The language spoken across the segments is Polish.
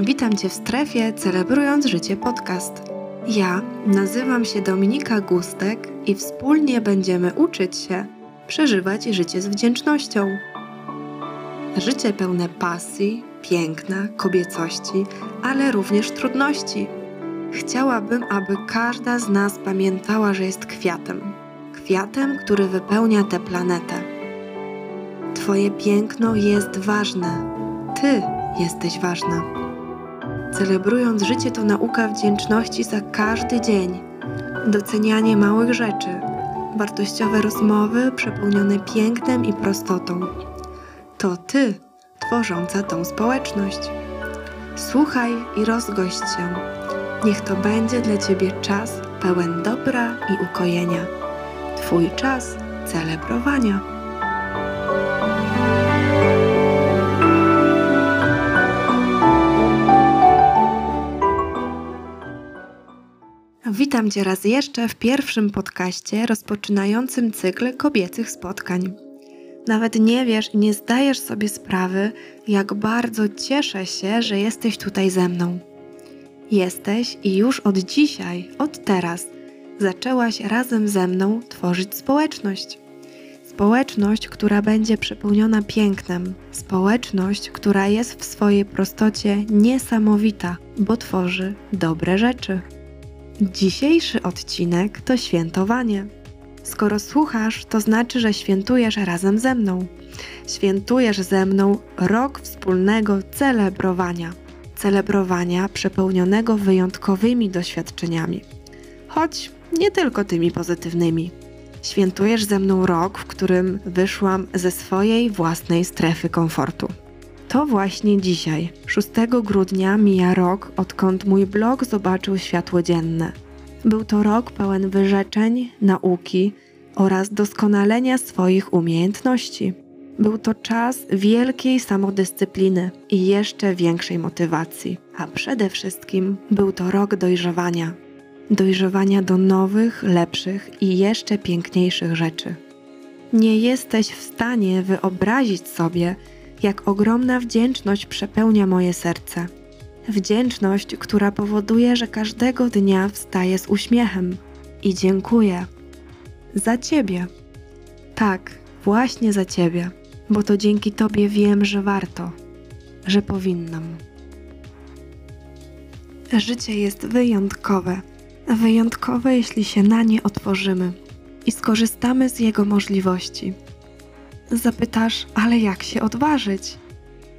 Witam Cię w strefie Celebrując Życie Podcast. Ja nazywam się Dominika Gustek i wspólnie będziemy uczyć się przeżywać życie z wdzięcznością. Życie pełne pasji, piękna, kobiecości, ale również trudności. Chciałabym, aby każda z nas pamiętała, że jest kwiatem. Kwiatem, który wypełnia tę planetę. Twoje piękno jest ważne. Ty jesteś ważna. Celebrując życie to nauka wdzięczności za każdy dzień, docenianie małych rzeczy, wartościowe rozmowy przepełnione pięknem i prostotą. To Ty tworząca tą społeczność. Słuchaj i rozgość się. Niech to będzie dla Ciebie czas pełen dobra i ukojenia. Twój czas celebrowania. Witam Cię raz jeszcze w pierwszym podcaście rozpoczynającym cykl kobiecych spotkań. Nawet nie wiesz i nie zdajesz sobie sprawy, jak bardzo cieszę się, że jesteś tutaj ze mną. Jesteś i już od dzisiaj, od teraz, zaczęłaś razem ze mną tworzyć społeczność. Społeczność, która będzie przepełniona pięknem, społeczność, która jest w swojej prostocie niesamowita, bo tworzy dobre rzeczy. Dzisiejszy odcinek to świętowanie. Skoro słuchasz, to znaczy, że świętujesz razem ze mną. Świętujesz ze mną rok wspólnego celebrowania. Celebrowania przepełnionego wyjątkowymi doświadczeniami. Choć nie tylko tymi pozytywnymi. Świętujesz ze mną rok, w którym wyszłam ze swojej własnej strefy komfortu. To właśnie dzisiaj, 6 grudnia, mija rok, odkąd mój blog zobaczył światło dzienne. Był to rok pełen wyrzeczeń, nauki oraz doskonalenia swoich umiejętności. Był to czas wielkiej samodyscypliny i jeszcze większej motywacji, a przede wszystkim był to rok dojrzewania. Dojrzewania do nowych, lepszych i jeszcze piękniejszych rzeczy. Nie jesteś w stanie wyobrazić sobie, jak ogromna wdzięczność przepełnia moje serce. Wdzięczność, która powoduje, że każdego dnia wstaję z uśmiechem i dziękuję za Ciebie. Tak, właśnie za Ciebie, bo to dzięki Tobie wiem, że warto, że powinnam. Życie jest wyjątkowe. Wyjątkowe, jeśli się na nie otworzymy i skorzystamy z jego możliwości. Zapytasz, ale jak się odważyć?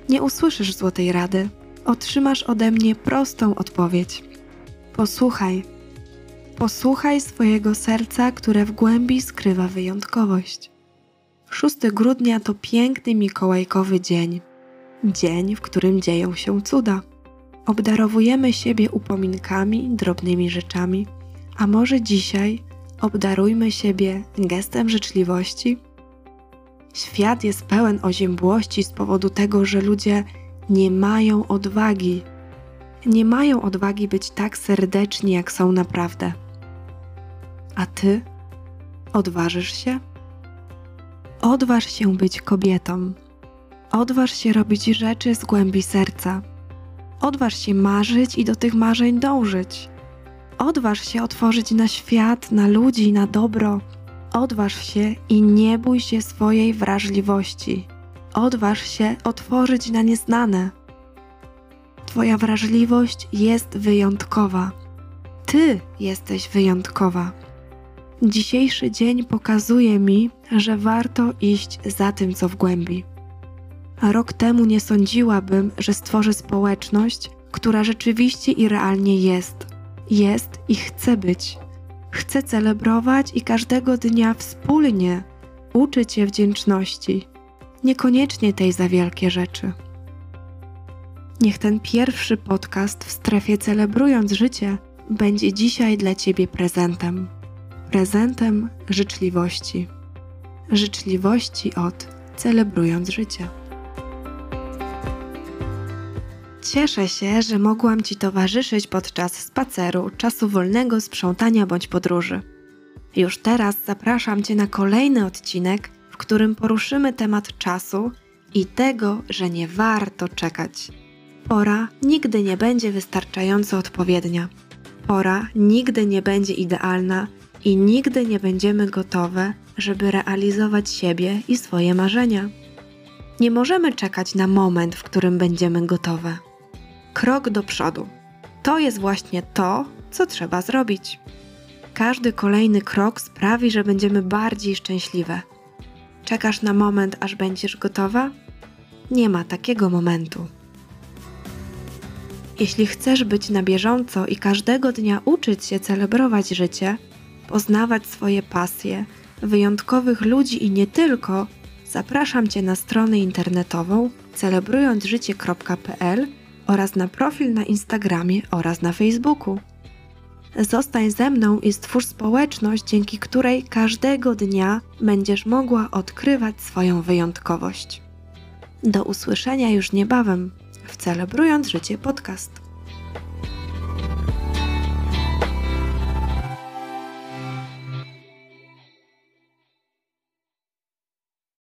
Nie usłyszysz złotej rady. Otrzymasz ode mnie prostą odpowiedź. Posłuchaj. Posłuchaj swojego serca, które w głębi skrywa wyjątkowość. 6 grudnia to piękny mikołajkowy dzień. Dzień, w którym dzieją się cuda. Obdarowujemy siebie upominkami, drobnymi rzeczami, a może dzisiaj obdarujmy siebie gestem życzliwości Świat jest pełen oziębłości z powodu tego, że ludzie nie mają odwagi. Nie mają odwagi być tak serdeczni, jak są naprawdę. A ty odważysz się? Odważ się być kobietą. Odważ się robić rzeczy z głębi serca. Odważ się marzyć i do tych marzeń dążyć. Odważ się otworzyć na świat, na ludzi, na dobro Odważ się i nie bój się swojej wrażliwości. Odważ się otworzyć na nieznane. Twoja wrażliwość jest wyjątkowa. Ty jesteś wyjątkowa. Dzisiejszy dzień pokazuje mi, że warto iść za tym, co w głębi. Rok temu nie sądziłabym, że stworzę społeczność, która rzeczywiście i realnie jest. Jest i chce być. Chcę celebrować i każdego dnia wspólnie uczyć się wdzięczności, niekoniecznie tej za wielkie rzeczy. Niech ten pierwszy podcast w strefie celebrując życie będzie dzisiaj dla Ciebie prezentem. Prezentem życzliwości. Życzliwości od celebrując życie. Cieszę się, że mogłam Ci towarzyszyć podczas spaceru, czasu wolnego, sprzątania bądź podróży. Już teraz zapraszam Cię na kolejny odcinek, w którym poruszymy temat czasu i tego, że nie warto czekać. Pora nigdy nie będzie wystarczająco odpowiednia. Pora nigdy nie będzie idealna i nigdy nie będziemy gotowe, żeby realizować siebie i swoje marzenia. Nie możemy czekać na moment, w którym będziemy gotowe. Krok do przodu. To jest właśnie to, co trzeba zrobić. Każdy kolejny krok sprawi, że będziemy bardziej szczęśliwe. Czekasz na moment, aż będziesz gotowa? Nie ma takiego momentu. Jeśli chcesz być na bieżąco i każdego dnia uczyć się celebrować życie, poznawać swoje pasje, wyjątkowych ludzi i nie tylko, zapraszam Cię na stronę internetową celebrującżycie.pl oraz na profil na Instagramie oraz na Facebooku. Zostań ze mną i stwórz społeczność, dzięki której każdego dnia będziesz mogła odkrywać swoją wyjątkowość. Do usłyszenia już niebawem w Celebrując Życie podcast.